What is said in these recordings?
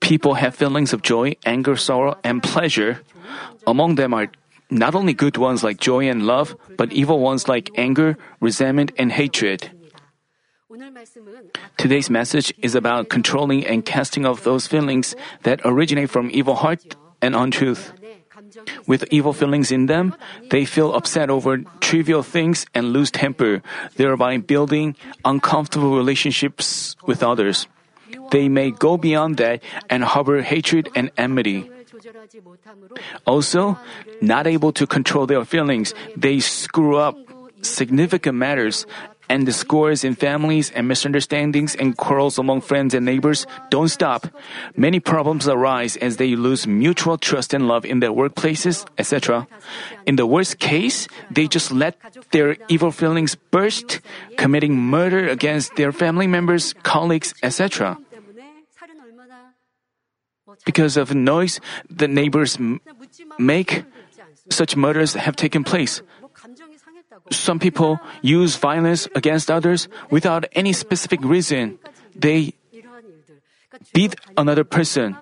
People have feelings of joy, anger, sorrow, and pleasure. Among them are not only good ones like joy and love, but evil ones like anger, resentment, and hatred. Today's message is about controlling and casting off those feelings that originate from evil heart and untruth. With evil feelings in them, they feel upset over trivial things and lose temper, thereby building uncomfortable relationships with others. They may go beyond that and harbor hatred and enmity. Also, not able to control their feelings, they screw up significant matters and discords in families and misunderstandings and quarrels among friends and neighbors don't stop. Many problems arise as they lose mutual trust and love in their workplaces, etc. In the worst case, they just let their evil feelings burst, committing murder against their family members, colleagues, etc. Because of noise the neighbors make, such murders have taken place some people use violence against others without any specific reason. They beat another person.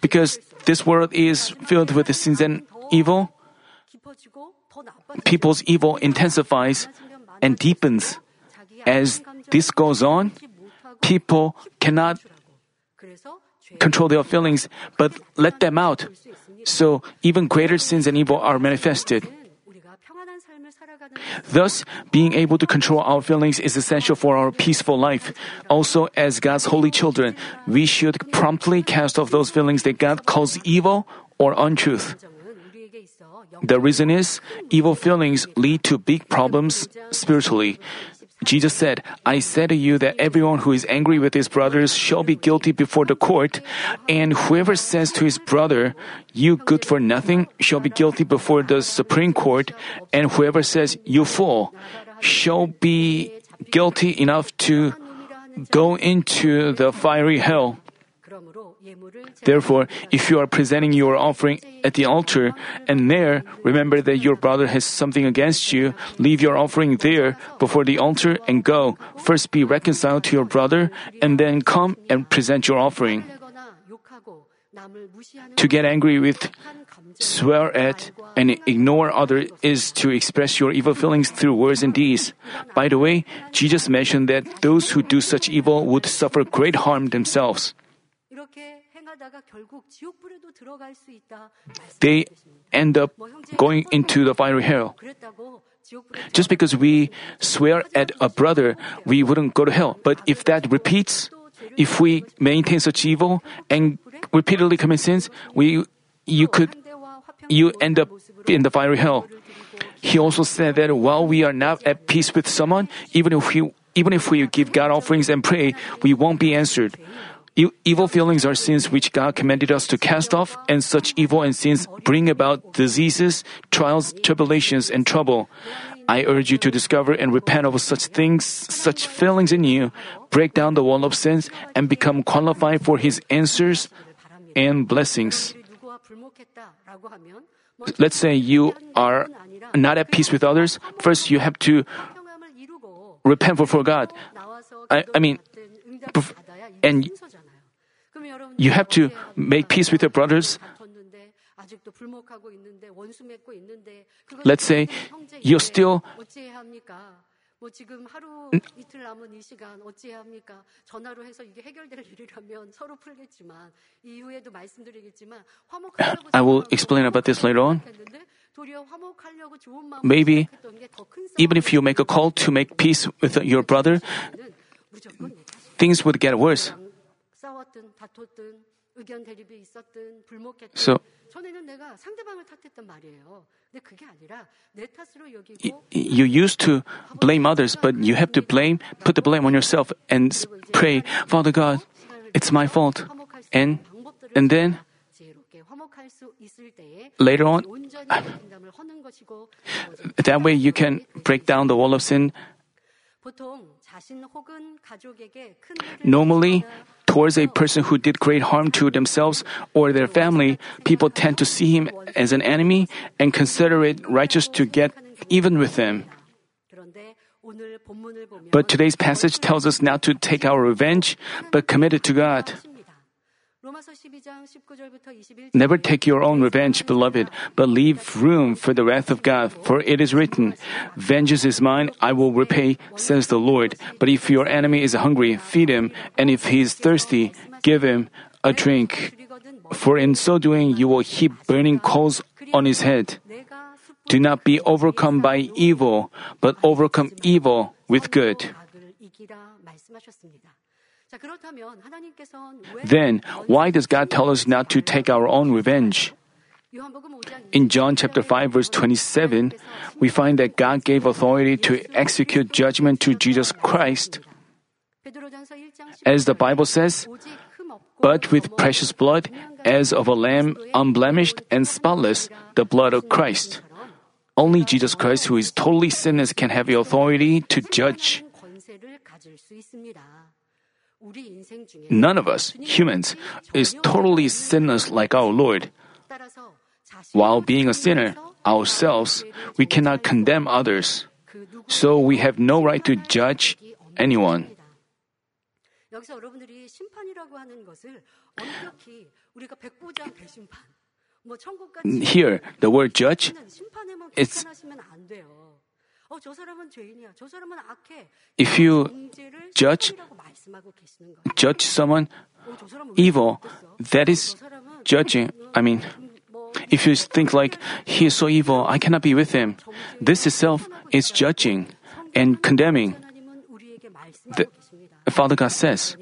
Because this world is filled with sins and evil, people's evil intensifies and deepens. As this goes on, people cannot control their feelings but let them out. So even greater sins and evil are manifested. Thus, being able to control our feelings is essential for our peaceful life. Also, as God's holy children, we should promptly cast off those feelings that God calls evil or untruth. The reason is, evil feelings lead to big problems spiritually. Jesus said, I said to you that everyone who is angry with his brothers shall be guilty before the court, and whoever says to his brother, You good for nothing, shall be guilty before the Supreme Court, and whoever says, You fool, shall be guilty enough to go into the fiery hell. Therefore, if you are presenting your offering at the altar and there remember that your brother has something against you, leave your offering there before the altar and go. First be reconciled to your brother and then come and present your offering. To get angry with, swear at, and ignore others is to express your evil feelings through words and deeds. By the way, Jesus mentioned that those who do such evil would suffer great harm themselves they end up going into the fiery hell. Just because we swear at a brother, we wouldn't go to hell. But if that repeats, if we maintain such evil and repeatedly commit sins, we you could you end up in the fiery hell. He also said that while we are not at peace with someone, even if we even if we give God offerings and pray, we won't be answered. E- evil feelings are sins which God commanded us to cast off, and such evil and sins bring about diseases, trials, tribulations, and trouble. I urge you to discover and repent of such things, such feelings in you, break down the wall of sins, and become qualified for His answers and blessings. Let's say you are not at peace with others. First, you have to repent before God. I, I mean, and You have to make peace with your brothers. 다퉜는데 아직도 불목하고 있는데 원수 맺고 있는데 그것 Let's say 형제 you're 이제 still- 어찌해야 합니까? 뭐 지금 하루 이틀 남은 이 시간 어찌해야 합니까? 전화로 해서 이게 해결될 일이라면 서로 풀겠지만 이후에도 말씀드리겠지만 화목하려고 I will 생각하고 explain about this later on. 생각했는데 도리어 화목하려고 좋은 마음으로 Maybe 생각했던 게더 큰 Even if you make a call to make peace with your brother, 싸움은 무조건 내 탓이에요. things would get worse. So, you used to blame others, but you have to blame, put the blame on yourself and pray, Father God, it's my fault. And, and then, later on, that way you can break down the wall of sin. Normally, towards a person who did great harm to themselves or their family, people tend to see him as an enemy and consider it righteous to get even with him. But today's passage tells us not to take our revenge, but commit it to God. Never take your own revenge, beloved, but leave room for the wrath of God, for it is written, Vengeance is mine, I will repay, says the Lord. But if your enemy is hungry, feed him, and if he is thirsty, give him a drink. For in so doing, you will heap burning coals on his head. Do not be overcome by evil, but overcome evil with good. Then, why does God tell us not to take our own revenge? In John chapter 5 verse 27, we find that God gave authority to execute judgment to Jesus Christ. As the Bible says, but with precious blood as of a lamb unblemished and spotless, the blood of Christ. Only Jesus Christ, who is totally sinless, can have the authority to judge. None of us, humans, is totally sinless like our Lord. While being a sinner ourselves, we cannot condemn others. So we have no right to judge anyone. Here, the word judge, it's if you judge, judge someone evil, that is judging. I mean, if you think like he is so evil, I cannot be with him. This itself is judging and condemning. The Father God says.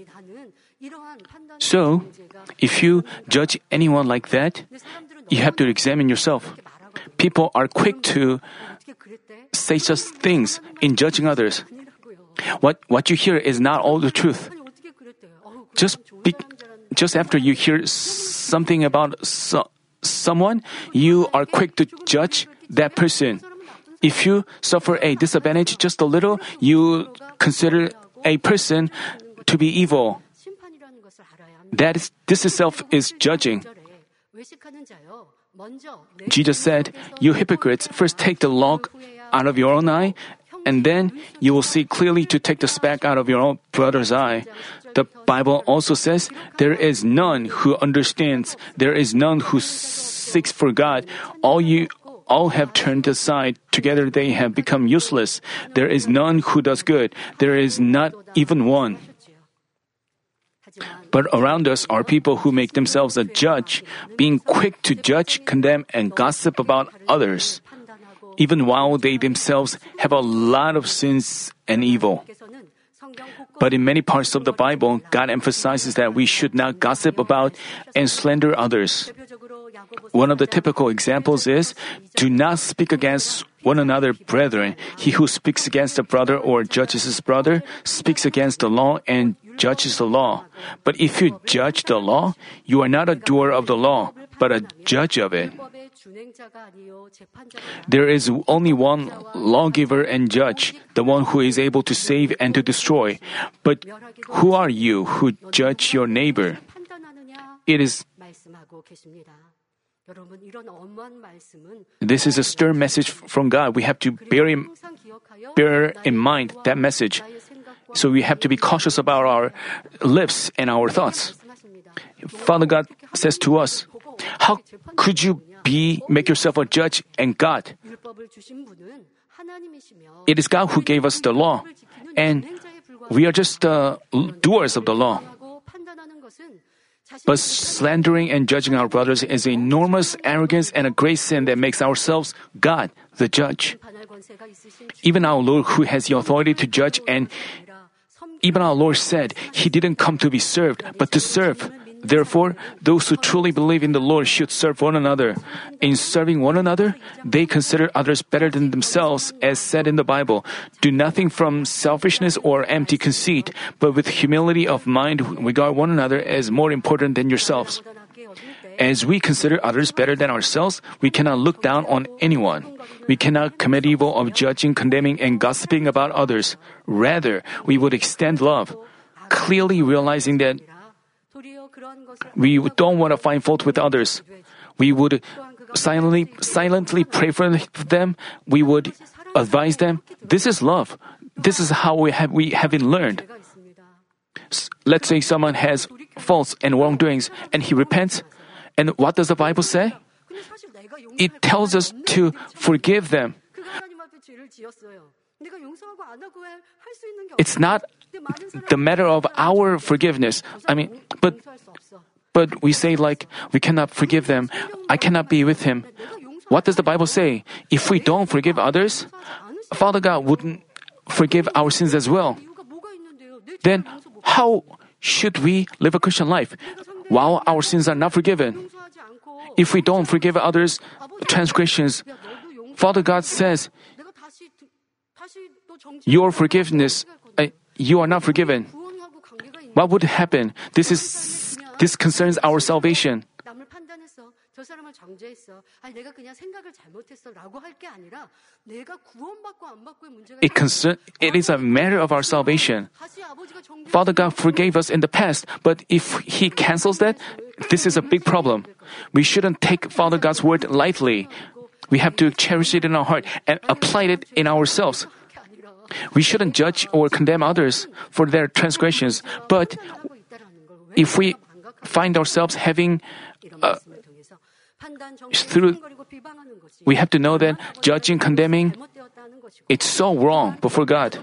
So, if you judge anyone like that, you have to examine yourself. People are quick to say such things in judging others. What, what you hear is not all the truth. Just, be, just after you hear something about so, someone, you are quick to judge that person. If you suffer a disadvantage just a little, you consider a person to be evil. That is, this itself is judging. Jesus said, You hypocrites, first take the log out of your own eye, and then you will see clearly to take the speck out of your own brother's eye. The Bible also says, There is none who understands, there is none who seeks for God. All you all have turned aside, together they have become useless. There is none who does good, there is not even one. But around us are people who make themselves a judge, being quick to judge, condemn, and gossip about others even while they themselves have a lot of sins and evil. But in many parts of the Bible, God emphasizes that we should not gossip about and slander others. One of the typical examples is do not speak against one another, brethren. He who speaks against a brother or judges his brother speaks against the law and judges the law. But if you judge the law, you are not a doer of the law, but a judge of it. There is only one lawgiver and judge, the one who is able to save and to destroy. But who are you who judge your neighbor? It is this is a stern message from God. We have to bear in, bear in mind that message. So we have to be cautious about our lips and our thoughts. Father God says to us, how could you be make yourself a judge and God? It is God who gave us the law, and we are just the doers of the law. But slandering and judging our brothers is enormous arrogance and a great sin that makes ourselves God, the judge. Even our Lord, who has the authority to judge, and even our Lord said, He didn't come to be served, but to serve. Therefore, those who truly believe in the Lord should serve one another. In serving one another, they consider others better than themselves, as said in the Bible. Do nothing from selfishness or empty conceit, but with humility of mind, regard one another as more important than yourselves. As we consider others better than ourselves, we cannot look down on anyone. We cannot commit evil of judging, condemning, and gossiping about others. Rather, we would extend love, clearly realizing that we don't want to find fault with others. We would silently, silently pray for them. We would advise them. This is love. This is how we have, we have been learned. Let's say someone has faults and wrongdoings and he repents. And what does the Bible say? It tells us to forgive them. It's not the matter of our forgiveness. I mean, but but we say like we cannot forgive them. I cannot be with him. What does the Bible say? If we don't forgive others, Father God wouldn't forgive our sins as well. Then how should we live a Christian life while our sins are not forgiven? If we don't forgive others' transgressions, Father God says your forgiveness, uh, you are not forgiven. 구원하고 관계가 있는 What would happen? This is this concerns our salvation. 남을 판단했어. 저 사람을 정죄했어. 아니 내가 그냥 생각을 잘못했어라고 할 게 아니라 내가 구원받고 안 받고의 문제가 It concern it is a matter of our salvation. 다시 아버지가 정죄 Father God forgave us in the past, but if He cancels that, this is a big problem. We shouldn't take Father God's word lightly. We have to cherish it in our heart and apply it in ourselves. We shouldn't judge or condemn others for their transgressions, but if we find ourselves having uh, through we have to know that judging condemning it's so wrong before God.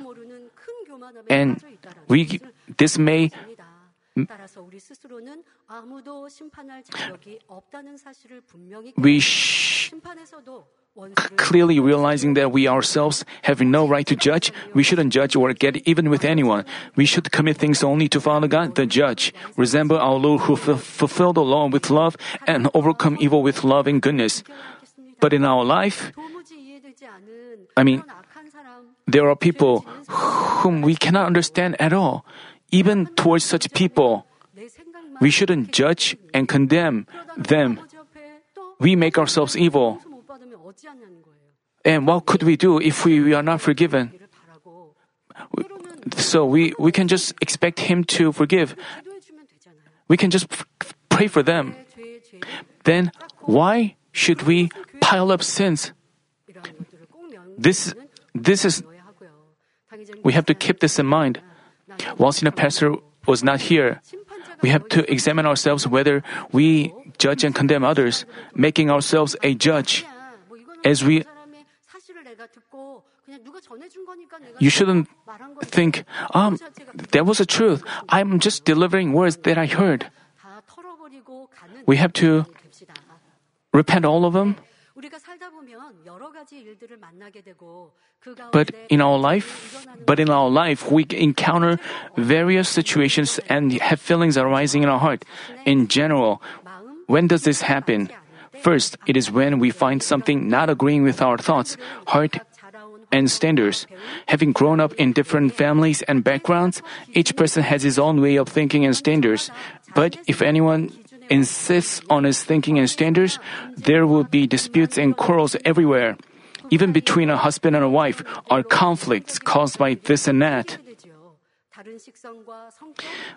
And we this may we sh- Clearly realizing that we ourselves have no right to judge, we shouldn't judge or get even with anyone. We should commit things only to Father God, the judge, resemble our Lord who f- fulfilled the law with love and overcome evil with love and goodness. But in our life, I mean, there are people whom we cannot understand at all. Even towards such people, we shouldn't judge and condemn them. We make ourselves evil. And what could we do if we, we are not forgiven? So we, we can just expect Him to forgive. We can just pray for them. Then why should we pile up sins? This, this is, we have to keep this in mind. While a pastor was not here, we have to examine ourselves whether we judge and condemn others, making ourselves a judge. As we you shouldn't think, um, that was a truth. I'm just delivering words that I heard. We have to repent all of them. But in our life, but in our life, we encounter various situations and have feelings arising in our heart. In general, when does this happen? First, it is when we find something not agreeing with our thoughts, heart, and standards. Having grown up in different families and backgrounds, each person has his own way of thinking and standards. But if anyone insists on his thinking and standards, there will be disputes and quarrels everywhere. Even between a husband and a wife are conflicts caused by this and that.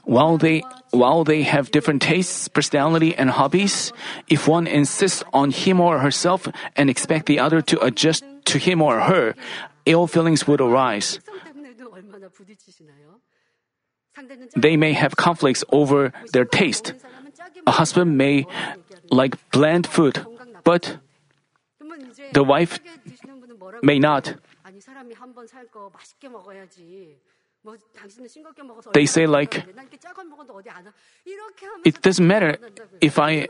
While they, while they have different tastes, personality, and hobbies, if one insists on him or herself and expect the other to adjust to him or her, ill feelings would arise. They may have conflicts over their taste. A husband may like bland food, but the wife may not. They say like, it doesn't matter if I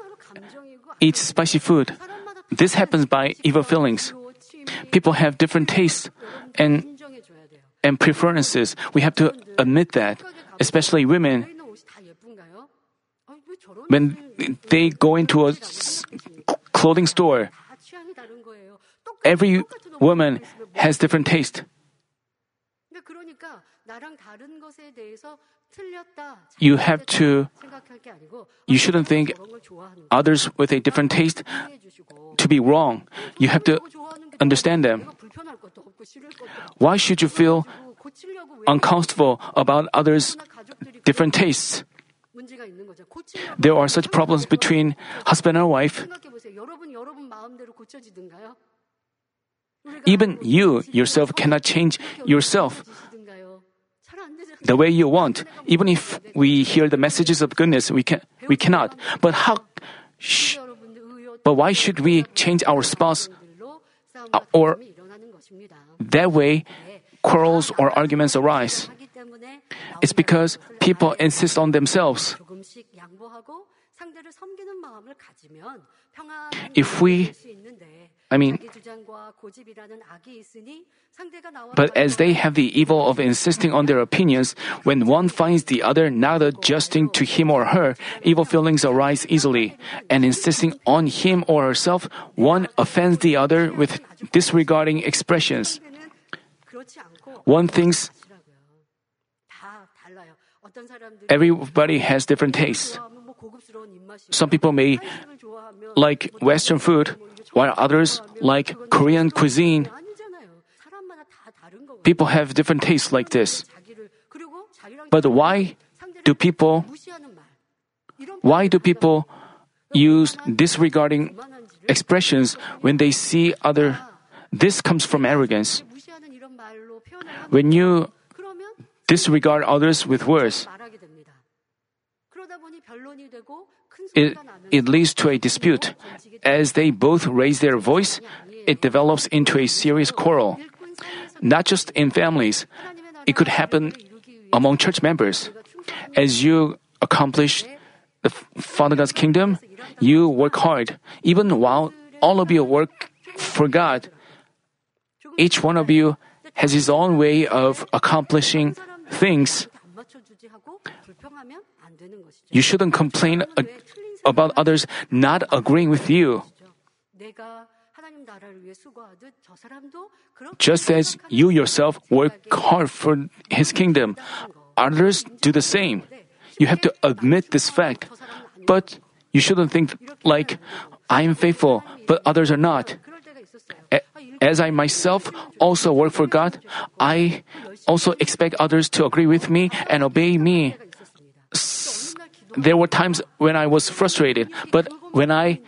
eat spicy food. This happens by evil feelings. People have different tastes and and preferences. We have to admit that, especially women. When they go into a clothing store, every woman has different taste. You have to, you shouldn't think others with a different taste to be wrong. You have to understand them. Why should you feel uncomfortable about others' different tastes? There are such problems between husband and wife. Even you yourself cannot change yourself the way you want. Even if we hear the messages of goodness, we can we cannot. But how? Sh- but why should we change our spouse? Uh, or that way, quarrels or arguments arise. It's because people insist on themselves. If we, I mean, but as they have the evil of insisting on their opinions, when one finds the other not adjusting to him or her, evil feelings arise easily. And insisting on him or herself, one offends the other with disregarding expressions. One thinks Everybody has different tastes. Some people may like Western food, while others like Korean cuisine. People have different tastes like this. But why do people why do people use disregarding expressions when they see other this comes from arrogance. When you disregard others with words, it, it leads to a dispute. As they both raise their voice, it develops into a serious quarrel. Not just in families, it could happen among church members. As you accomplish the Father God's kingdom, you work hard. Even while all of you work for God, each one of you has his own way of accomplishing things. You shouldn't complain about others not agreeing with you. Just as you yourself work hard for his kingdom, others do the same. You have to admit this fact. But you shouldn't think like, I am faithful, but others are not. As I myself also work for God, I also expect others to agree with me and obey me there were times when I was frustrated, but when I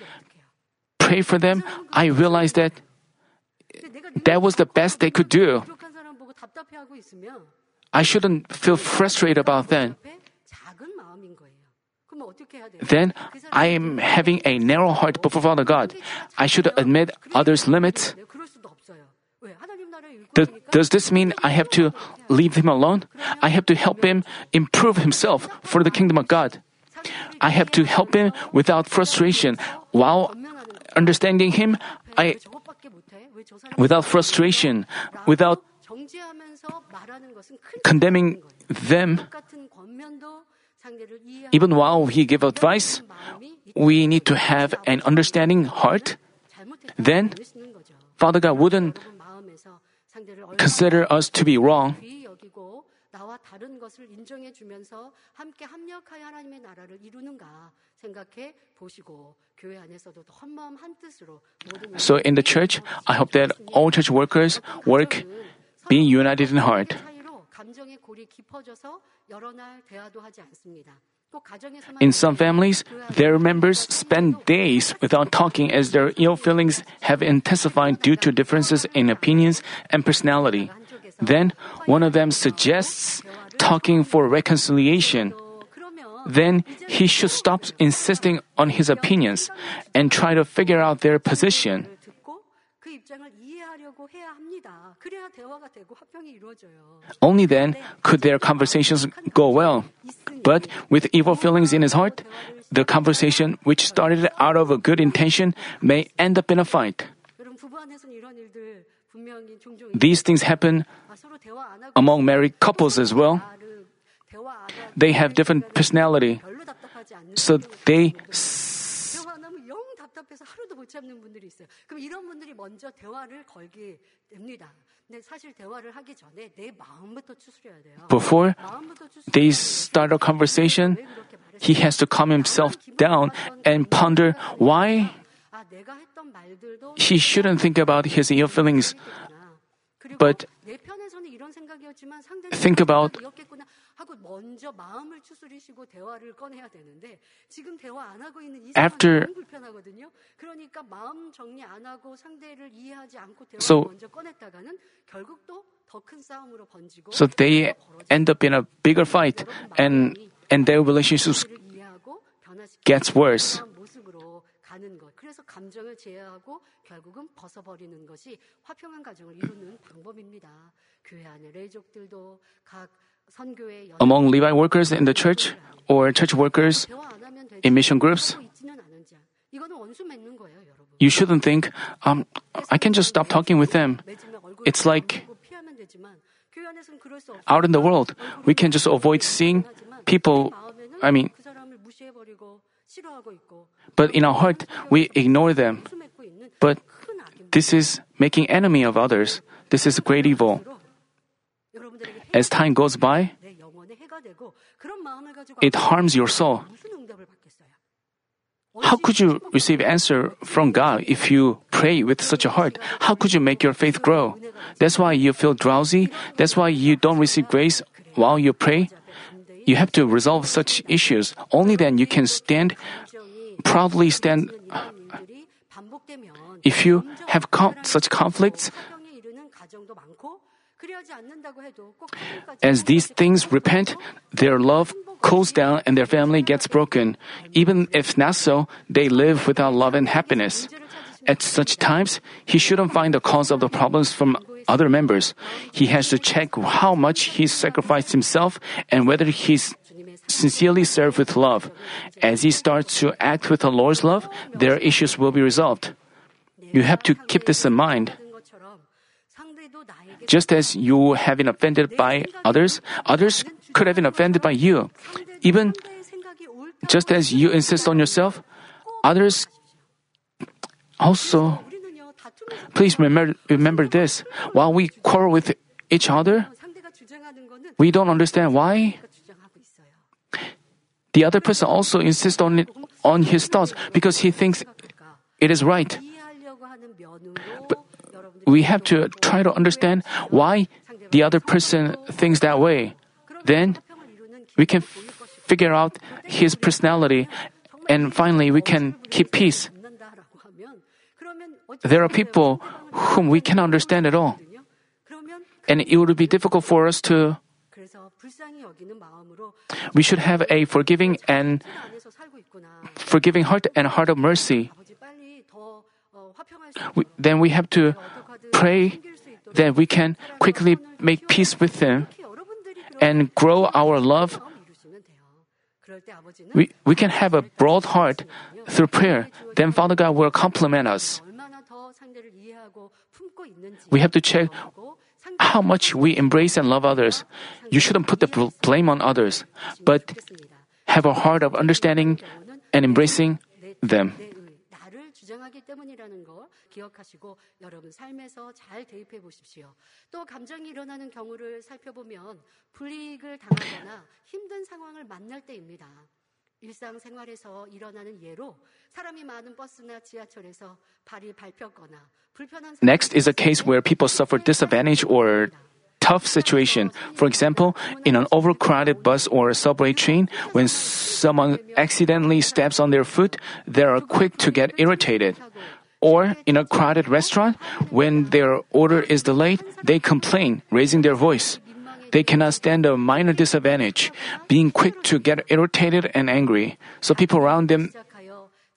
pray for them, I realized that that was the best they could do. I shouldn't feel frustrated about that. Then I am having a narrow heart before Father God. I should admit others' limits. Does this mean I have to leave him alone? I have to help him improve himself for the kingdom of God. I have to help him without frustration while understanding him. I without frustration, without condemning them. Even while he give advice, we need to have an understanding heart. Then Father God wouldn't consider us to be wrong. 귀히 여기고 나와 다른 것을 인정해 주면서 함께 합력하여 하나님의 나라를 이루는가 생각해 보시고 교회 안에서도 헌마음 한 뜻으로 모든 So in the church, I hope that all church workers work being united in heart. 사이로 감정의 골이 깊어져서 여러 날 대화도 하지 않습니다. 또 가정에서만 In some families, their members spend days without talking as their ill feelings have intensified due to differences in opinions and personality. Then one of them suggests talking for reconciliation. Then he should stop insisting on his opinions and try to figure out their position. Only then could their conversations go well. But with evil feelings in his heart, the conversation which started out of a good intention may end up in a fight. 여러분 부부 안에서는 이런 일들 분명히 종종 These things happen 아, 서로 대화 안 하고 among married couples as well. 나를 대화 안 하고 They have different personality, 별로 답답하지 않는 so 분들이 they 있어요. 대화 안 하면 영 답답해서 하루도 못 참는 분들이 있어요. 그럼 이런 분들이 먼저 대화를 걸게 됩니다. 근데 사실 대화를 하기 전에 내 마음부터 추스려야 돼요. before 마음부터 추스려. they start a conversation, he has to calm himself down and ponder why 아, 내가 했던 말들도 he shouldn't think about his ill feelings, but think about after so, so they end up in a bigger fight and and their relationships gets worse. 그런 모습으로 가는 것. 그래서 감정을 제어하고 결국은 벗어버리는 것이 화평한 가정을 이루는 방법입니다. 교회 안에 레이족들도 각 선교회 Among Levi workers in the church or church workers 대화 안 하면 되지. in mission groups, 하고 있지는 않은 자. 이거는 원수 맺는 거예요, 여러분. you shouldn't think, um, I can just stop talking with them. 맺으면 얼굴 It's like- 보고 피하면 되지만 교회 안에서는 그럴 수 없어요. Out in the world, we can just avoid seeing people, I mean, but in our heart, we ignore them. But this is making enemy of others. This is great evil. As time goes by, it harms your soul. How could you receive answer from God if you pray with such a heart? How could you make your faith grow? That's why you feel drowsy. That's why you don't receive grace while you pray. You have to resolve such issues. Only then you can stand, proudly stand. If you have com- such conflicts, as these things repent, their love cools down and their family gets broken. Even if not so, they live without love and happiness. At such times, he shouldn't find the cause of the problems from other members. He has to check how much he sacrificed himself and whether he's sincerely served with love. As he starts to act with the Lord's love, their issues will be resolved. You have to keep this in mind. Just as you have been offended by others, others could have been offended by you. Even just as you insist on yourself, others also Please remember, remember this. While we quarrel with each other, we don't understand why. The other person also insists on it, on his thoughts because he thinks it is right. But we have to try to understand why the other person thinks that way. Then we can figure out his personality and finally we can keep peace there are people whom we cannot understand at all. And it would be difficult for us to. We should have a forgiving and forgiving heart and heart of mercy. We, then we have to pray that we can quickly make peace with them and grow our love. We, we can have a broad heart through prayer. Then Father God will compliment us. We have to check how much we embrace and love others. You shouldn't put the bl- blame on others, but have a heart of understanding and embracing them. 주장하기 때문이라는 걸 기억하시고 여러분 삶에서 잘 대입해 보십시오. 또 감정이 일어나는 경우를 살펴보면 불이익을 당하거나 힘든 상황을 만날 때입니다. 일상생활에서 일어나는 예로 사람이 많은 버스나 지하철에서 발이 밟혔거나 불편한 Next is a case where people suffer disadvantage or tough situation. For example, in an overcrowded bus or subway train, when someone accidentally steps on their foot, they are quick to get irritated. Or in a crowded restaurant, when their order is delayed, they complain, raising their voice. They cannot stand a minor disadvantage, being quick to get irritated and angry. So people around them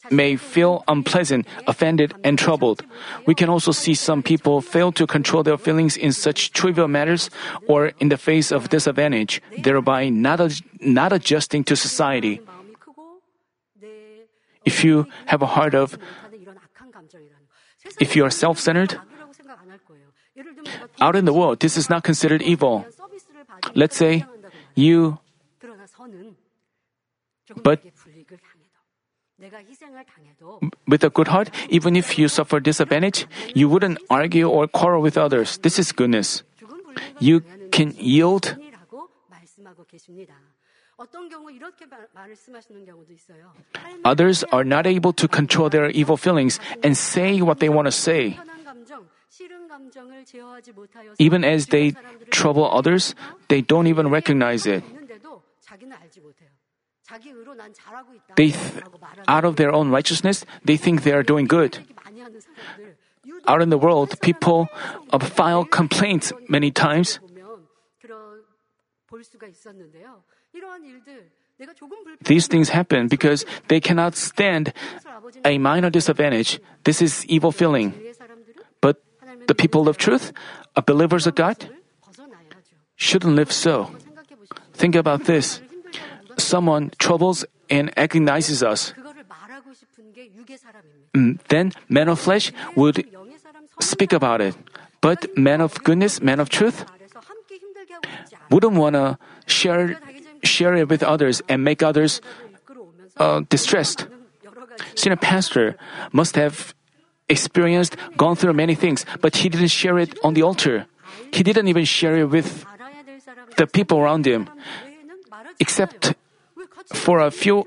may feel unpleasant, offended, and troubled. We can also see some people fail to control their feelings in such trivial matters or in the face of disadvantage, thereby not, ad- not adjusting to society. If you have a heart of, if you are self centered, out in the world, this is not considered evil. Let's say you, but with a good heart, even if you suffer disadvantage, you wouldn't argue or quarrel with others. This is goodness. You can yield. Others are not able to control their evil feelings and say what they want to say. Even as they trouble others, they don't even recognize it. They th- out of their own righteousness, they think they are doing good. Out in the world, people file complaints many times. These things happen because they cannot stand a minor disadvantage. This is evil feeling the people of truth, believers of God, shouldn't live so. Think about this. Someone troubles and agonizes us. Mm, then men of flesh would speak about it. But men of goodness, men of truth, wouldn't want to share share it with others and make others uh, distressed. Senior pastor must have experienced, gone through many things, but he didn't share it on the altar. He didn't even share it with the people around him, except for a few.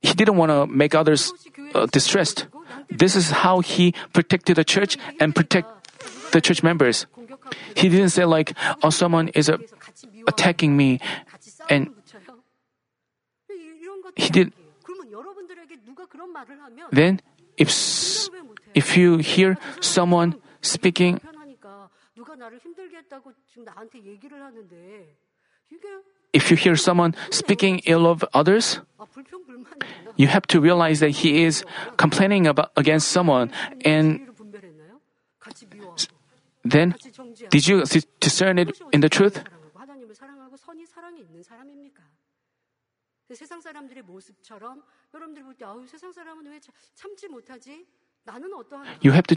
He didn't want to make others uh, distressed. This is how he protected the church and protect the church members. He didn't say like, "Oh, someone is uh, attacking me," and he did. Then if, if you hear someone speaking, if you hear someone speaking ill of others, you have to realize that he is complaining about against someone and then did you discern it in the truth? 세상 사람들의 모습처럼 여러분들 볼때 아우 세상 사람은 왜 참- 참지 못하지? 나는 어떠한가? You have to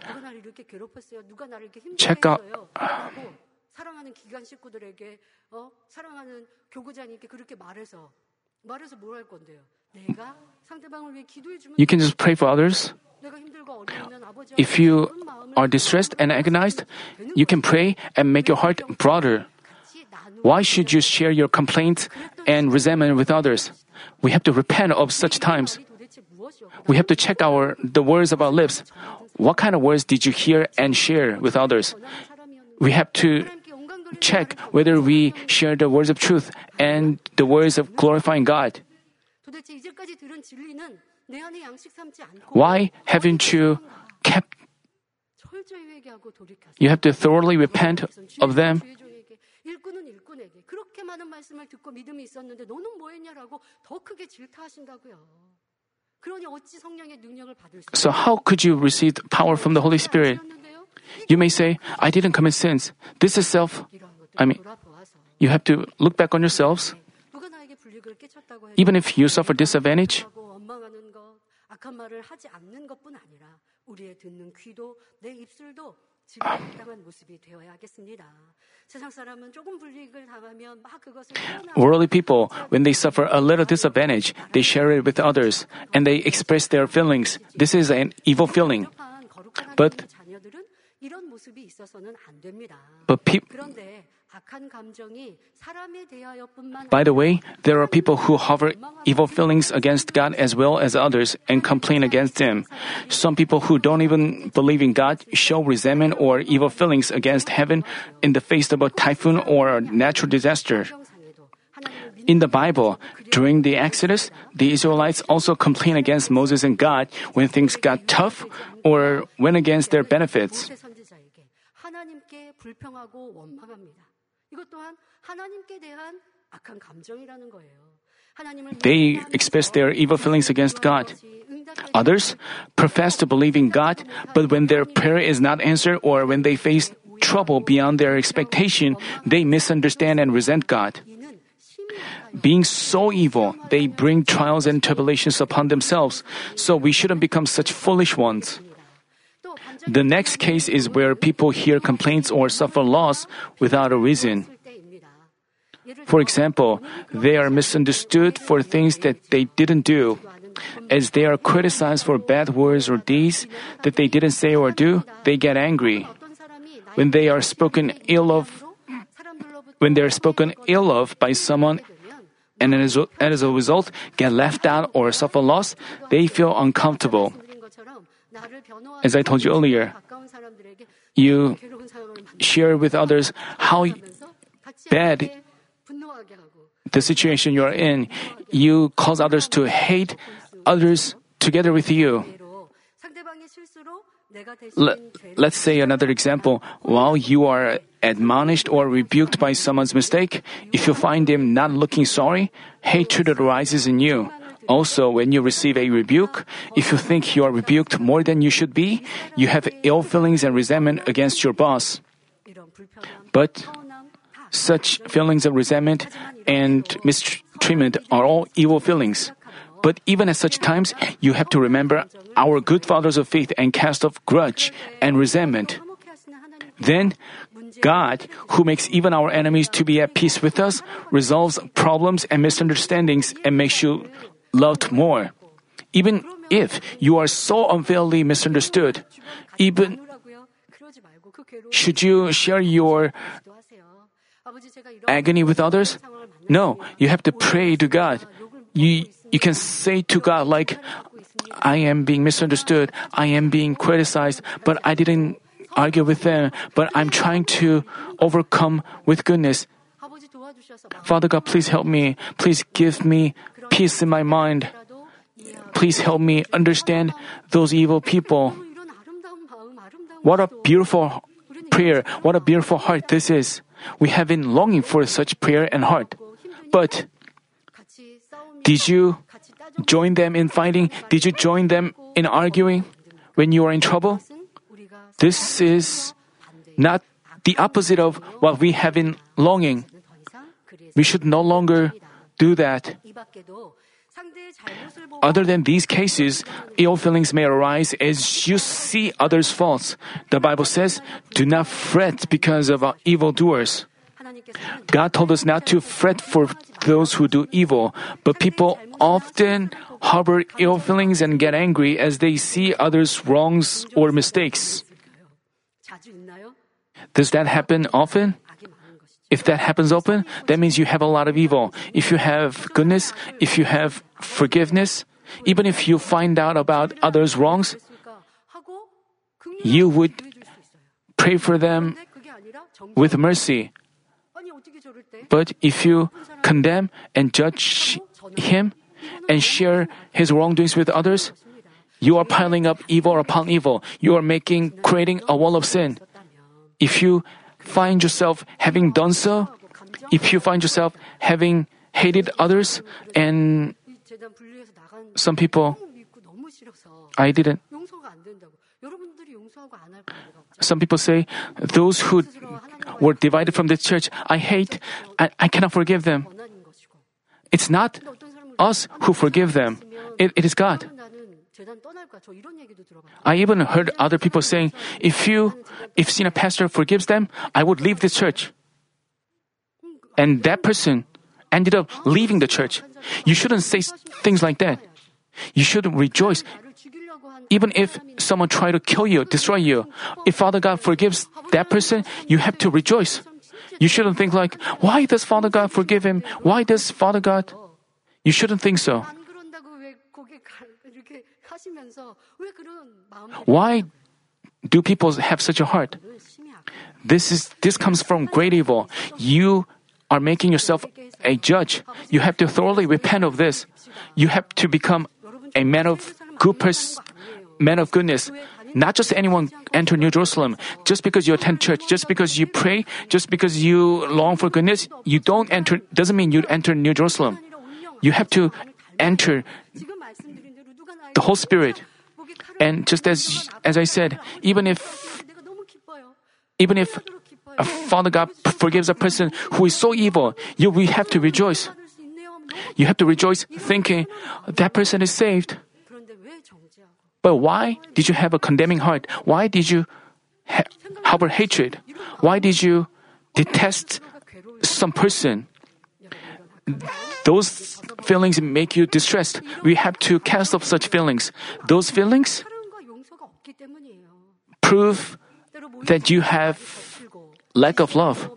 누가 나를 이렇게 괴롭혔어요? 누가 나를 이렇게 check out- 힘들게 했어요? 라고 사랑하는 기관 식구들에게 어? 사랑하는 교구장님께 그렇게 말해서 말해서 뭘 할 건데요? 내가 상대방을 위해 기도해 주면 you can just pray for others. If you are distressed and agonized, you can pray and make your heart broader. Why should you share your complaint and resentment with others? We have to repent of such times. We have to check our the words of our lips. What kind of words did you hear and share with others? We have to check whether we share the words of truth and the words of glorifying God. Why haven't you kept? You have to thoroughly repent of them 일꾼은 일꾼에게 그렇게 많은 말씀을 듣고 믿음이 있었는데 너는 뭐 했냐라고 더 크게 질타하신다고요. 그러니 어찌 성령의 능력을 받을 수 So how could you receive power from the Holy Spirit? You may say, I didn't commit sins. This is self. I mean, You have to look back on yourselves. Even if you suffer disadvantage, 악한 말을 하지 않는 것뿐 아니라 우리의 듣는 귀도 내 입술도 Worldly people, when they suffer a little disadvantage, they share it with others and they express their feelings. This is an evil feeling. But but people. By the way, there are people who harbor evil feelings against God as well as others and complain against Him. Some people who don't even believe in God show resentment or evil feelings against heaven in the face of a typhoon or a natural disaster. In the Bible, during the Exodus, the Israelites also complained against Moses and God when things got tough or went against their benefits. 불평하고 원망합니다. 이것 또한 하나님께 대한 악한 감정이라는 거예요. 하나님을 They express their evil feelings against God. Others profess to believe in God, but when their prayer is not answered or when they face trouble beyond their expectation, they misunderstand and resent God. 이는 심히 Being so evil, they bring trials and tribulations upon themselves, so we shouldn't become such foolish ones. The next case is where people hear complaints or suffer loss without a reason. For example, they are misunderstood for things that they didn't do. As they are criticized for bad words or deeds that they didn't say or do, they get angry. When they are spoken ill of, when they are spoken ill of by someone and as a result get left out or suffer loss, they feel uncomfortable. As I told you earlier, you share with others how bad the situation you're in. You cause others to hate others together with you. Let, let's say another example. While you are admonished or rebuked by someone's mistake, if you find him not looking sorry, hatred arises in you. Also, when you receive a rebuke, if you think you are rebuked more than you should be, you have ill feelings and resentment against your boss. But such feelings of resentment and mistreatment are all evil feelings. But even at such times, you have to remember our good fathers of faith and cast off grudge and resentment. Then, God, who makes even our enemies to be at peace with us, resolves problems and misunderstandings and makes you loved more. Even if you are so unfairly misunderstood, even should you share your agony with others? No, you have to pray to God. You, you can say to God, like, I am being misunderstood, I am being criticized, but I didn't argue with them, but I'm trying to overcome with goodness. Father God, please help me. Please give me peace in my mind. Please help me understand those evil people. What a beautiful prayer. What a beautiful heart this is. We have been longing for such prayer and heart. But did you join them in fighting? Did you join them in arguing when you are in trouble? This is not the opposite of what we have been longing. We should no longer do that. Other than these cases, ill feelings may arise as you see others' faults. The Bible says, Do not fret because of evildoers. God told us not to fret for those who do evil, but people often harbor ill feelings and get angry as they see others' wrongs or mistakes. Does that happen often? If that happens often, that means you have a lot of evil. If you have goodness, if you have forgiveness, even if you find out about others' wrongs, you would pray for them with mercy. But if you condemn and judge him and share his wrongdoings with others, you are piling up evil upon evil. You are making, creating a wall of sin. If you find yourself having done so, if you find yourself having hated others and some people, I didn't. Some people say, those who were divided from the church, I hate, I, I cannot forgive them. It's not us who forgive them, it, it is God. I even heard other people saying, if you, if senior pastor forgives them, I would leave this church. And that person ended up leaving the church. You shouldn't say things like that. You should rejoice. Even if someone try to kill you, destroy you, if Father God forgives that person, you have to rejoice. You shouldn't think like, why does Father God forgive him? Why does Father God? You shouldn't think so. Why do people have such a heart? This is this comes from great evil. You are making yourself a judge. You have to thoroughly repent of this. You have to become a man of good pers- man of goodness. Not just anyone enter New Jerusalem. Just because you attend church, just because you pray, just because you long for goodness, you don't enter doesn't mean you enter New Jerusalem. You have to enter the whole spirit. And just as as I said, even if even if Father God forgives a person who is so evil, you we have to rejoice. You have to rejoice thinking that person is saved. But why did you have a condemning heart? Why did you ha- harbor hatred? Why did you detest some person? those feelings make you distressed. We have to cast off such feelings. Those feelings prove that you have lack of love.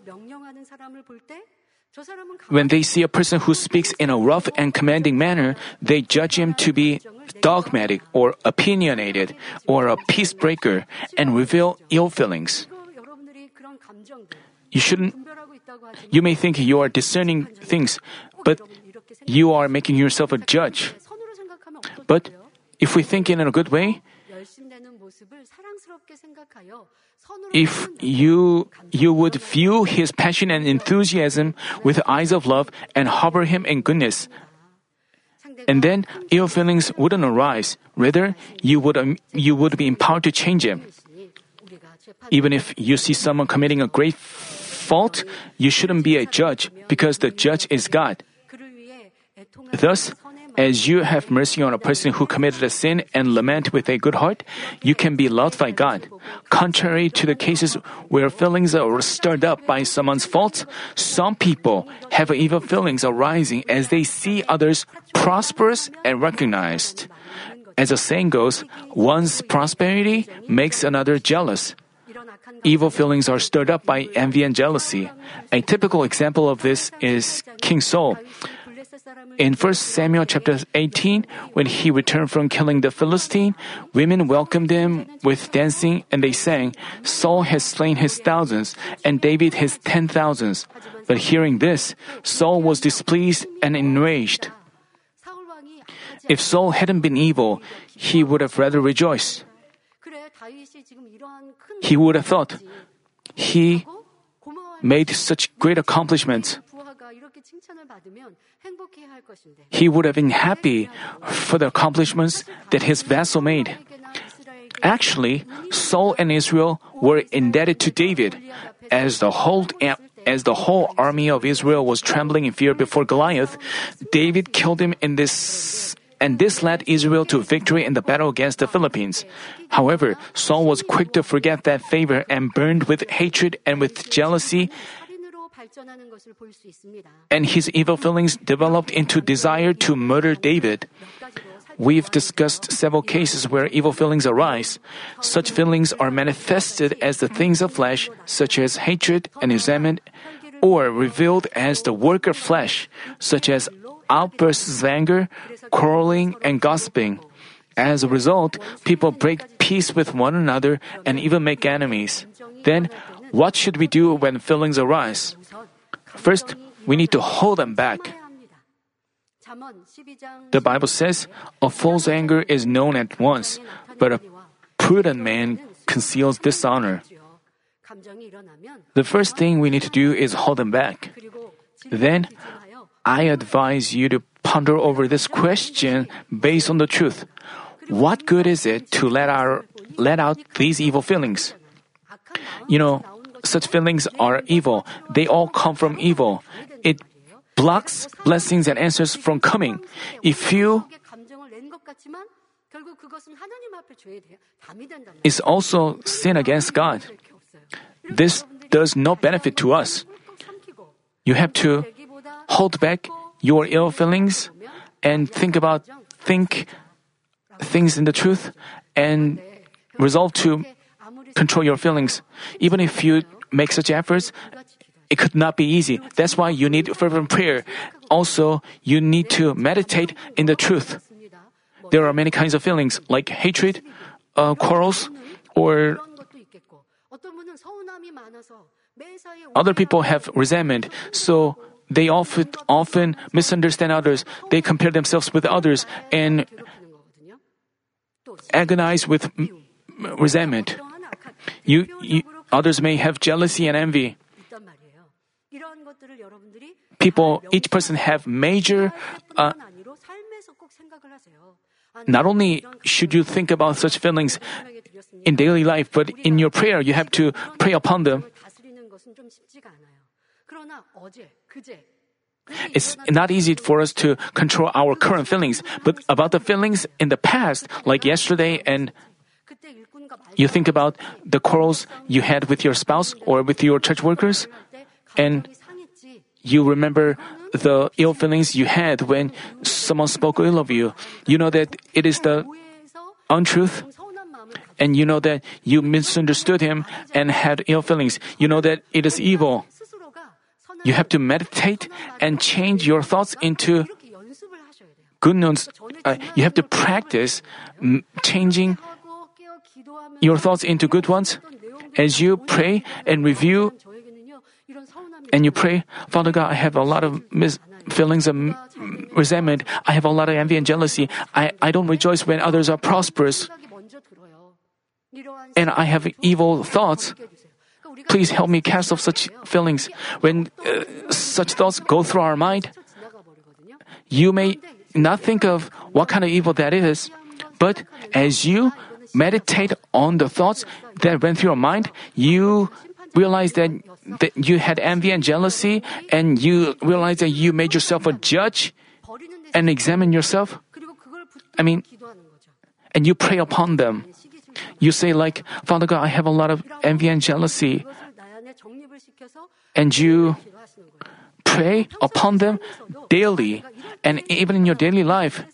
When they see a person who speaks in a rough and commanding manner, they judge him to be dogmatic or opinionated or a peace breaker and reveal ill feelings. You shouldn't you may think you are discerning things, but you are making yourself a judge. But if we think in a good way, if you you would view his passion and enthusiasm with eyes of love and harbor him in goodness, and then ill feelings wouldn't arise. Rather, you would um, you would be empowered to change him. Even if you see someone committing a great fault, you shouldn't be a judge because the judge is God. Thus, as you have mercy on a person who committed a sin and lament with a good heart, you can be loved by God. Contrary to the cases where feelings are stirred up by someone's fault, some people have evil feelings arising as they see others prosperous and recognized. As the saying goes, one's prosperity makes another jealous evil feelings are stirred up by envy and jealousy. A typical example of this is King Saul. In 1 Samuel chapter 18, when he returned from killing the Philistine, women welcomed him with dancing and they sang, Saul has slain his thousands and David his ten thousands. But hearing this, Saul was displeased and enraged. If Saul hadn't been evil, he would have rather rejoiced he would have thought he made such great accomplishments. He would have been happy for the accomplishments that his vassal made. Actually, Saul and Israel were indebted to David, as the whole as the whole army of Israel was trembling in fear before Goliath. David killed him in this and this led Israel to victory in the battle against the Philistines. However, Saul was quick to forget that favor and burned with hatred and with jealousy. And his evil feelings developed into desire to murder David. We've discussed several cases where evil feelings arise. Such feelings are manifested as the things of flesh, such as hatred and resentment, or revealed as the work of flesh, such as outbursts of anger, quarreling, and gossiping. As a result, people break peace with one another and even make enemies. Then, what should we do when feelings arise? First, we need to hold them back. The Bible says, A false anger is known at once, but a prudent man conceals dishonor. The first thing we need to do is hold them back. Then, I advise you to ponder over this question based on the truth. What good is it to let our let out these evil feelings? You know, such feelings are evil. They all come from evil. It blocks blessings and answers from coming. If you it's also sin against God. This does no benefit to us. You have to hold back your ill feelings and think about think things in the truth and resolve to control your feelings. Even if you make such efforts, it could not be easy. That's why you need fervent prayer. Also, you need to meditate in the truth. There are many kinds of feelings like hatred, uh, quarrels, or other people have resentment. So they often, often misunderstand others. They compare themselves with others and agonize with resentment. You, you, others may have jealousy and envy. People, each person have major. Uh, not only should you think about such feelings in daily life, but in your prayer, you have to pray upon them. It's not easy for us to control our current feelings, but about the feelings in the past, like yesterday, and you think about the quarrels you had with your spouse or with your church workers, and you remember the ill feelings you had when someone spoke ill of you. You know that it is the untruth and you know that you misunderstood him and had ill feelings. You know that it is evil you have to meditate and change your thoughts into good news. Uh, you have to practice changing your thoughts into good ones. As you pray and review and you pray father god i have a lot of mis- feelings of resentment. I have a lot of envy and jealousy. I, I don't rejoice when others are prosperous. And i have evil thoughts Please help me cast off such feelings. When uh, such thoughts go through our mind, you may not think of what kind of evil that is, but as you meditate on the thoughts that went through your mind, you realize that, that you had envy and jealousy, and you realize that you made yourself a judge and examine yourself. I mean, and you pray upon them. You say, like, Father God, I have a lot of envy and jealousy. And you pray upon them daily and even in your daily life.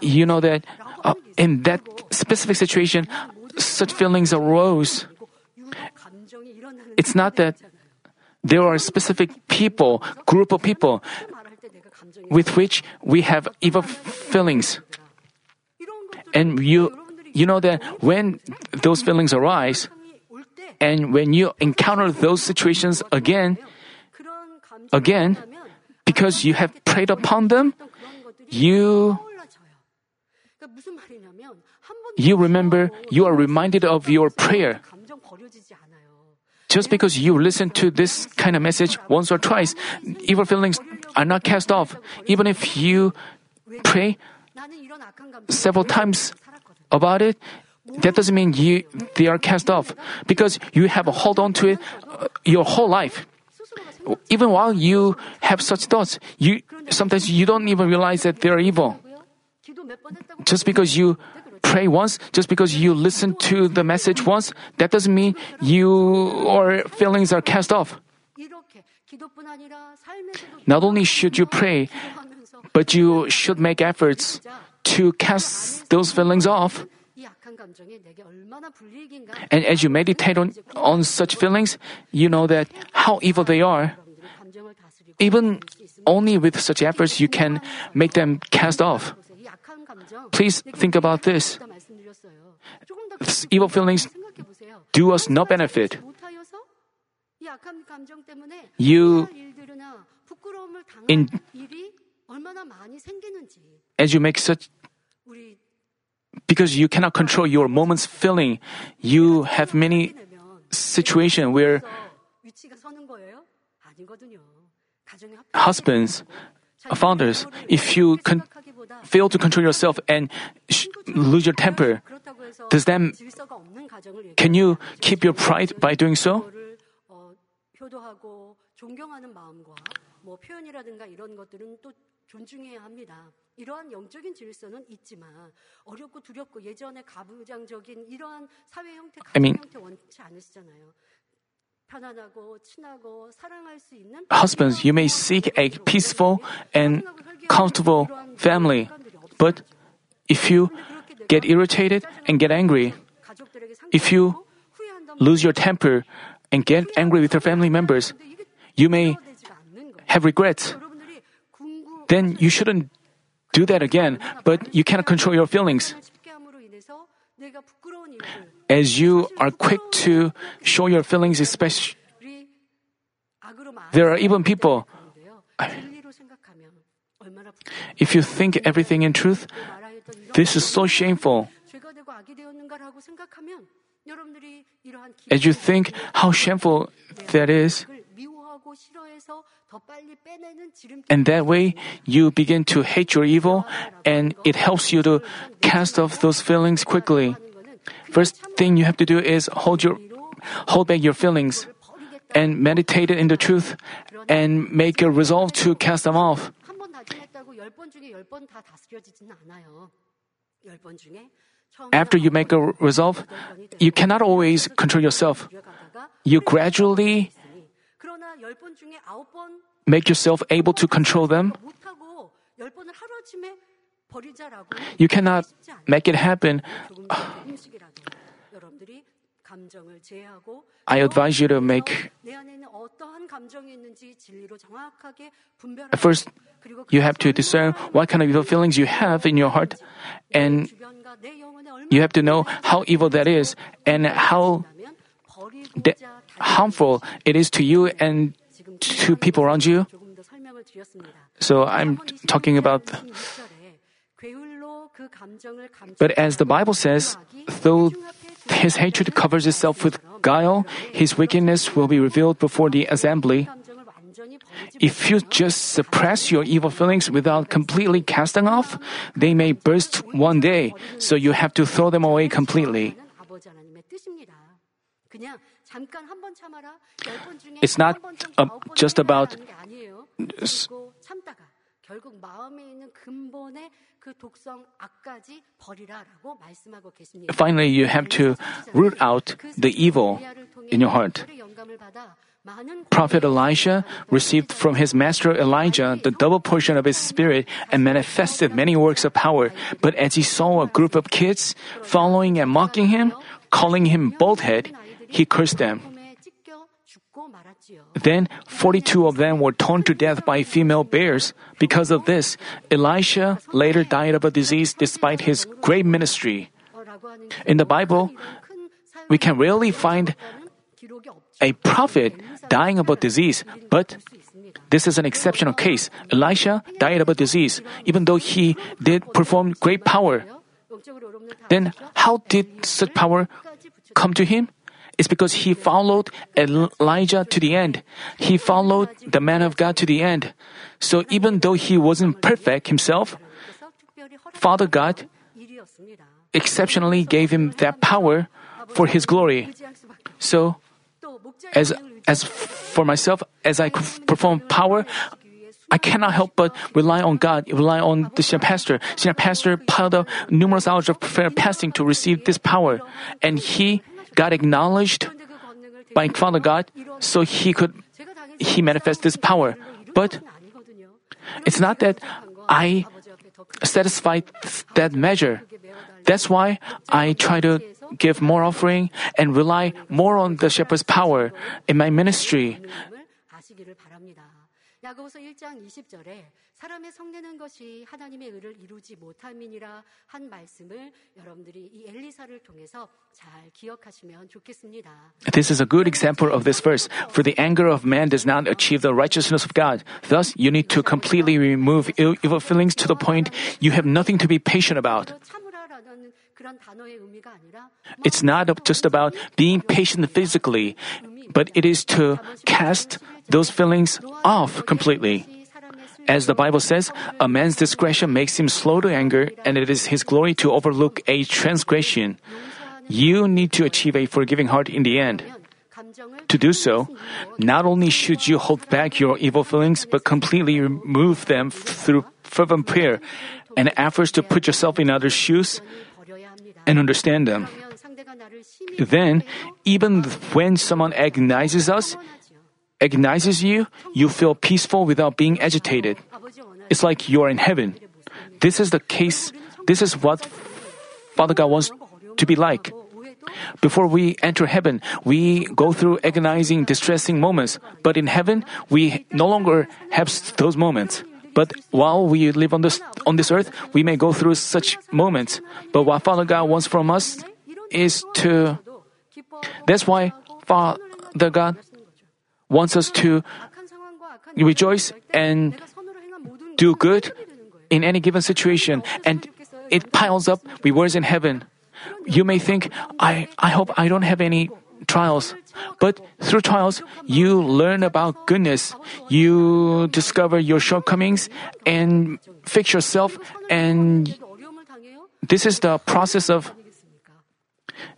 You know that uh, in that specific situation, such feelings arose. It's not that there are specific people, group of people, with which we have evil feelings. And you you know that when those feelings arise and when you encounter those situations again, again, because you have prayed upon them, you you remember, you are reminded of your prayer. Just because you listen to this kind of message once or twice, evil feelings are not cast off. Even if you pray several times about it, that doesn't mean you they are cast off because you have a hold on to it uh, your whole life. Even while you have such thoughts, you sometimes you don't even realize that they are evil. Just because you pray once, just because you listen to the message once, that doesn't mean your feelings are cast off. Not only should you pray, but you should make efforts to cast those feelings off. And as you meditate on, on such feelings, you know that how evil they are. Even only with such efforts, you can make them cast off. Please think about this. Evil feelings do us no benefit. You in, as you make such because you cannot control your moment's feeling, you have many situations where husbands, founders, if you con- fail to control yourself and sh- lose your temper, does that can you keep your pride by doing so? 그거를 어, 효도하고 존경하는 마음과 뭐 표현이라든가 이런 것들은 또 존중해야 합니다. 이러한 영적인 질서는 있지만 어렵고 두렵고 예전에 가부장적인 이러한 사회 형태, 가정 I mean- 형태 원치 않으시잖아요. 편안하고 친하고 사랑할 수 있는 Husbands, you may seek a peaceful and comfortable family, but if you get irritated and get angry, 가족들에게 if you 상처받고 후회한다면 lose your temper and get angry with your family members, 근데 이게 you may 되지가 않는 거예요. have regrets. then you shouldn't do that again, but you cannot control your feelings. As you are quick to show your feelings, especially, there are even people. If you think everything in truth, this is so shameful. As you think how shameful that is, and that way, you begin to hate your evil, and it helps you to cast off those feelings quickly. First thing you have to do is hold your hold back your feelings and meditate in the truth and make a resolve to cast them off. After you make a resolve, you cannot always control yourself. You gradually Make yourself able to control them. You cannot make it happen. I advise you to make. First, you have to discern what kind of evil feelings you have in your heart, and you have to know how evil that is and how. That harmful it is to you and to people around you? So I'm talking about. But as the Bible says, though his hatred covers itself with guile, his wickedness will be revealed before the assembly. If you just suppress your evil feelings without completely casting off, they may burst one day, so you have to throw them away completely. It's not just about Finally, you have to root out the evil in your heart. Prophet Elisha received from his master Elijah the double portion of his spirit and manifested many works of power. But as he saw a group of kids following and mocking him, calling him baldhead, he cursed them. Then 42 of them were torn to death by female bears. Because of this, Elisha later died of a disease despite his great ministry. In the Bible, we can rarely find a prophet dying of a disease, but this is an exceptional case. Elisha died of a disease, even though he did perform great power. Then, how did such power come to him? It's because he followed Elijah to the end. He followed the man of God to the end. So even though he wasn't perfect himself, Father God exceptionally gave him that power for his glory. So, as as for myself, as I perform power, I cannot help but rely on God, rely on the senior pastor. Senior pastor piled up numerous hours of prayer fasting to receive this power, and he got acknowledged by Father God, so he could he manifest this power. But it's not that I satisfied that measure. That's why I try to give more offering and rely more on the shepherd's power in my ministry. 야고보서 1장 20절에 사람의 성내는 것이 하나님의 의를 이루지 못함이니라 한 말씀을 여러분들이 이 엘리사를 통해서 잘 기억하시면 좋겠습니다. This is a good example of this verse. For the anger of man does not achieve the righteousness of God. Thus, you need to completely remove evil feelings to the point you have nothing to be patient about. 참으라라는 그런 단어의 의미가 아니라 It's not just about being patient physically, but it is to cast those feelings off completely. As the Bible says, a man's discretion makes him slow to anger, and it is his glory to overlook a transgression. You need to achieve a forgiving heart in the end. To do so, not only should you hold back your evil feelings, but completely remove them through fervent prayer and efforts to put yourself in others' shoes and understand them. Then, even when someone agonizes us, agonizes you, you feel peaceful without being agitated. It's like you are in heaven. This is the case. This is what Father God wants to be like. Before we enter heaven, we go through agonizing, distressing moments. But in heaven, we no longer have those moments. But while we live on this on this earth, we may go through such moments. But what Father God wants from us is to. That's why Father God wants us to rejoice and do good in any given situation, and it piles up rewards in heaven. You may think, I, I hope I don't have any trials. But through trials, you learn about goodness. You discover your shortcomings and fix yourself. And this is the process of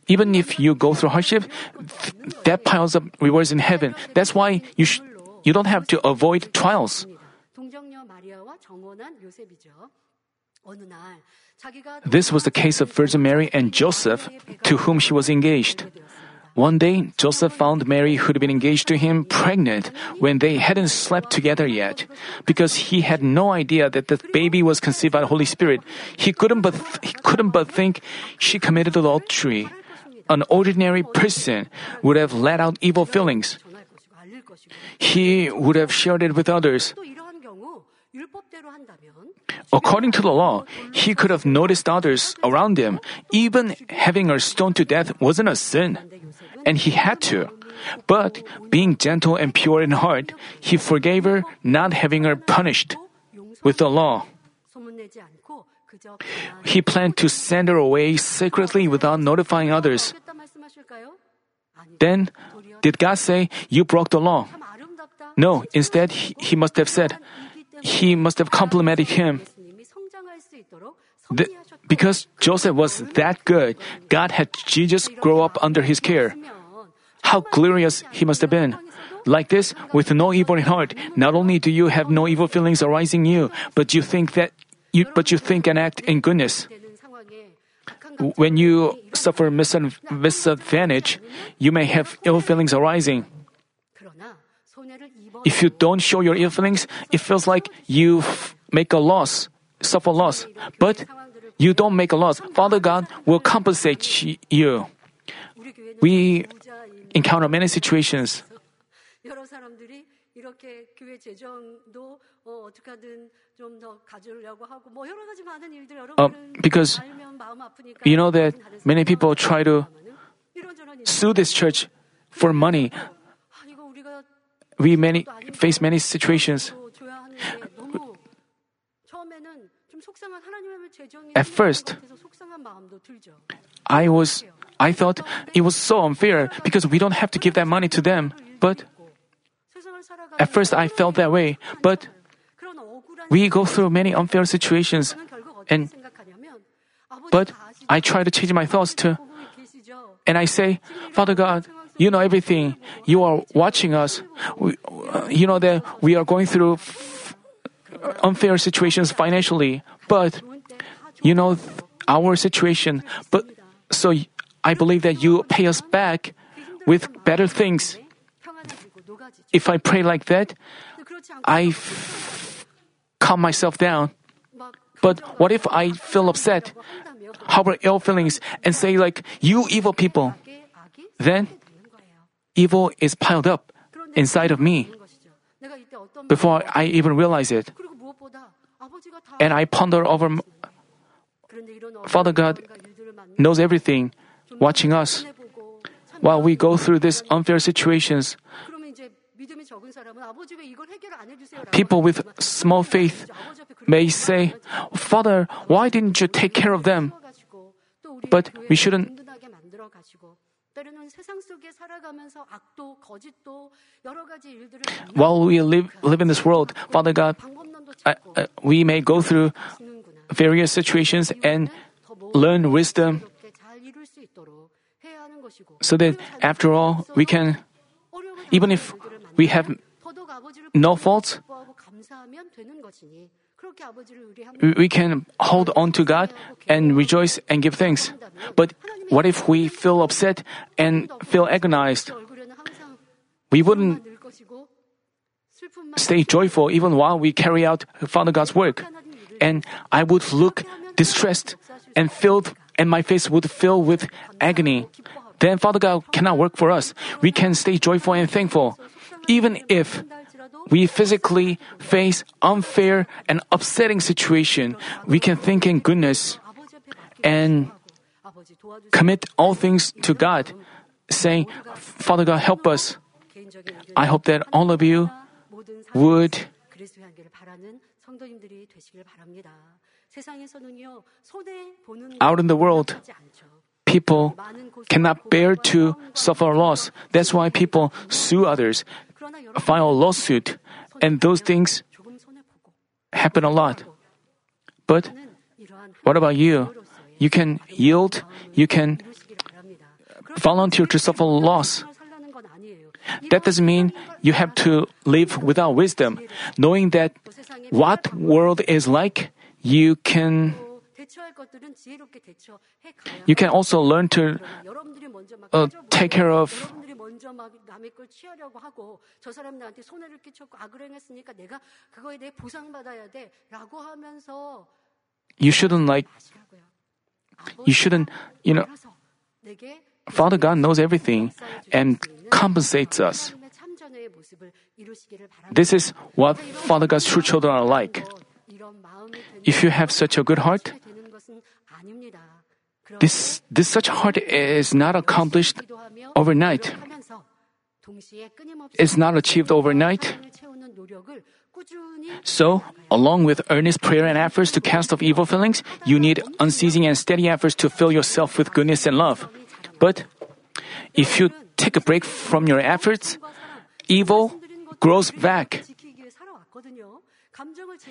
even if you go through hardship, that piles up rewards in heaven. That's why you sh- you don't have to avoid trials. This was the case of Virgin Mary and Joseph, to whom she was engaged. One day, Joseph found Mary, who'd been engaged to him, pregnant when they hadn't slept together yet. Because he had no idea that the baby was conceived by the Holy Spirit, he couldn't but, th- he couldn't but think she committed adultery. An ordinary person would have let out evil feelings. He would have shared it with others. According to the law, he could have noticed others around him. Even having her stoned to death wasn't a sin and he had to. But being gentle and pure in heart, he forgave her, not having her punished with the law. He planned to send her away secretly without notifying others. Then, did God say, You broke the law? No, instead, he, he must have said, He must have complimented him. The, because Joseph was that good, God had Jesus grow up under his care. How glorious he must have been! Like this, with no evil in heart, not only do you have no evil feelings arising in you, but you think that you, but you think and act in goodness. When you suffer misadvantage, you may have ill feelings arising. If you don't show your ill feelings, it feels like you f- make a loss, suffer loss. But you don't make a loss. Father God will compensate you. We encounter many situations. 여러 사람들이 이렇게 교회 재정도 어, 어떻게 하든 좀 더 가지려고 하고 뭐 여러 가지 많은 일들 Uh, 여러분은 because 알면 마음 아프니까 you know that many people try to 이런저런 일. sue this church for money. 아, 이거 우리가 We many face many situations. 또 줘야 하는데 너무 처음에는 At first, I was I thought it was so unfair because we don't have to give that money to them. But at first I felt that way, but we go through many unfair situations and but I try to change my thoughts to and I say, Father God, you know everything. You are watching us. We, uh, you know that we are going through unfair situations financially, but you know our situation, but so I believe that you pay us back with better things. If I pray like that, I f- calm myself down. But what if I feel upset, harbor ill feelings, and say, like, you evil people? Then evil is piled up inside of me before I even realize it. And I ponder over Father God knows everything, watching us. While we go through these unfair situations, people with small faith may say, Father, why didn't you take care of them? But we shouldn't while we live, live in this world, Father God, I, I, uh, we may go through various situations and learn wisdom so that after all, we can, even if we have no faults, we can hold on to God and rejoice and give thanks. But what if we feel upset and feel agonized? We wouldn't stay joyful even while we carry out Father God's work. And I would look distressed and filled, and my face would fill with agony. Then Father God cannot work for us. We can stay joyful and thankful, even if we physically face unfair and upsetting situation, we can think in goodness and commit all things to God, saying, Father God, help us. I hope that all of you would out in the world people cannot bear to suffer loss. That's why people sue others, file lawsuit, and those things happen a lot. But what about you? You can yield, you can volunteer to suffer loss. That doesn't mean you have to live without wisdom. Knowing that what world is like, you can you can also learn to 여러분들이 먼저 막 uh, 따져보고 take care of 여러분들이 먼저 막 남의 걸 취하려고 하고 저 사람 나한테 손해를 끼쳤고 악을 행했으니까 내가 그거에 대해 보상받아야 돼라고 하면서 you shouldn't like 하시라고요. You shouldn't, you know- 알아서 내게 Father God knows everything and compensates us. 삶의 참전의 모습을 이루시기를 바랍니다. This is what Father God's true children are like. 이런 마음이 되는 If you have such a good heart, this, this such heart is not accomplished overnight. It's not achieved overnight. So, along with earnest prayer and efforts to cast off evil feelings, you need unceasing and steady efforts to fill yourself with goodness and love. But if you take a break from your efforts, evil grows back.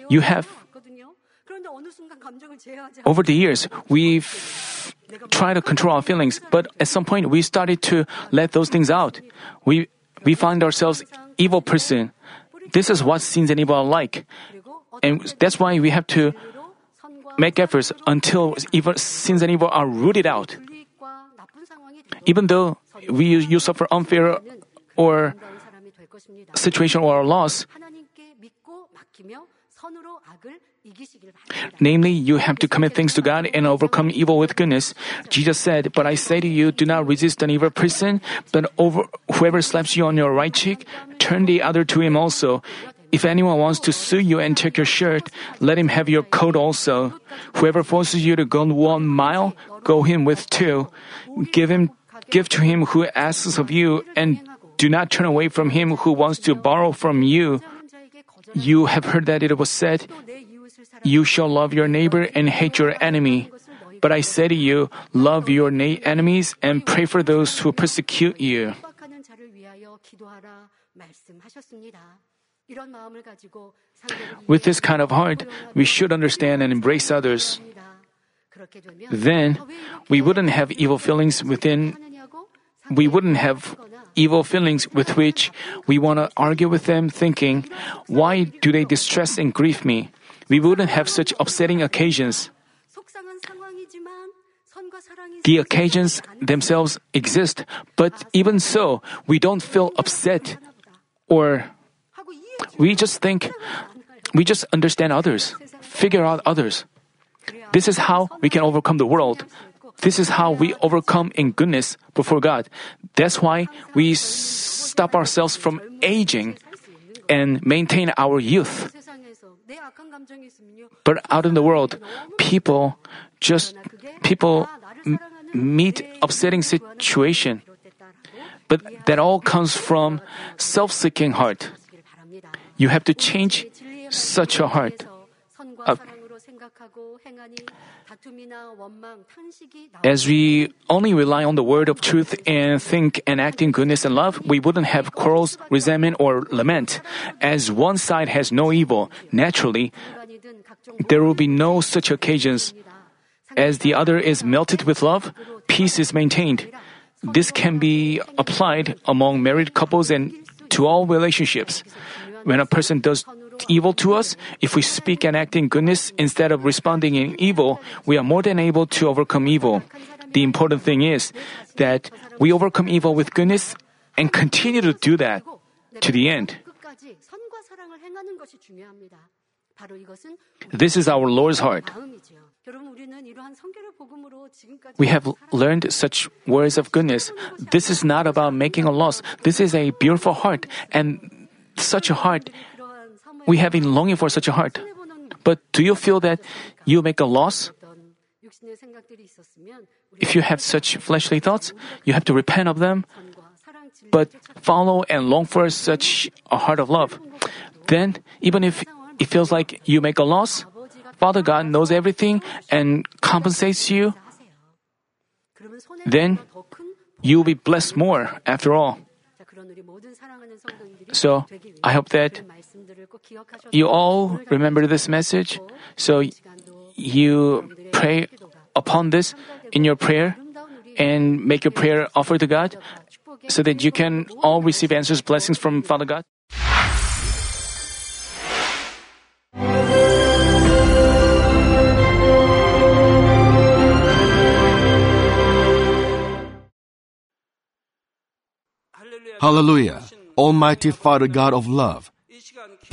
You have over the years, we've tried to control our feelings, but at some point we started to let those things out. We, we find ourselves evil person. This is what sins and evil are like. And that's why we have to make efforts until evil, sins and evil are rooted out. Even though we, you suffer unfair or situation or loss, namely, you have to commit things to God and overcome evil with goodness. Jesus said, But I say to you, do not resist an evil person, but over whoever slaps you on your right cheek, turn the other to him also. If anyone wants to sue you and take your shirt, let him have your coat also. Whoever forces you to go one mile, go him with two. Give him, give to him who asks of you, and do not turn away from him who wants to borrow from you. You have heard that it was said, You shall love your neighbor and hate your enemy. But I say to you, love your na- enemies and pray for those who persecute you. With this kind of heart, we should understand and embrace others. Then, we wouldn't have evil feelings within we wouldn't have evil feelings with which we want to argue with them, thinking, Why do they distress and grieve me? We wouldn't have such upsetting occasions. The occasions themselves exist, but even so, we don't feel upset or we just think, we just understand others, figure out others. This is how we can overcome the world. This is how we overcome in goodness before God. That's why we stop ourselves from aging and maintain our youth. But out in the world, people just people m- meet upsetting situation. But that all comes from self-seeking heart. You have to change such a heart. Uh, as we only rely on the word of truth and think and act in goodness and love, we wouldn't have quarrels, resentment, or lament. As one side has no evil, naturally, there will be no such occasions. As the other is melted with love, peace is maintained. This can be applied among married couples and to all relationships. When a person does evil to us, if we speak and act in goodness instead of responding in evil, we are more than able to overcome evil. The important thing is that we overcome evil with goodness and continue to do that to the end. This is our Lord's heart. We have learned such words of goodness. This is not about making a loss. This is a beautiful heart, and such a heart we have been longing for such a heart. But do you feel that you make a loss? If you have such fleshly thoughts, you have to repent of them, but follow and long for such a heart of love. Then, even if it feels like you make a loss, Father God knows everything and compensates you. Then you'll be blessed more after all. So I hope that you all remember this message, so you pray upon this in your prayer and make your prayer offer to God so that you can all receive answers, blessings from Father God. Hallelujah! Almighty Father God of love,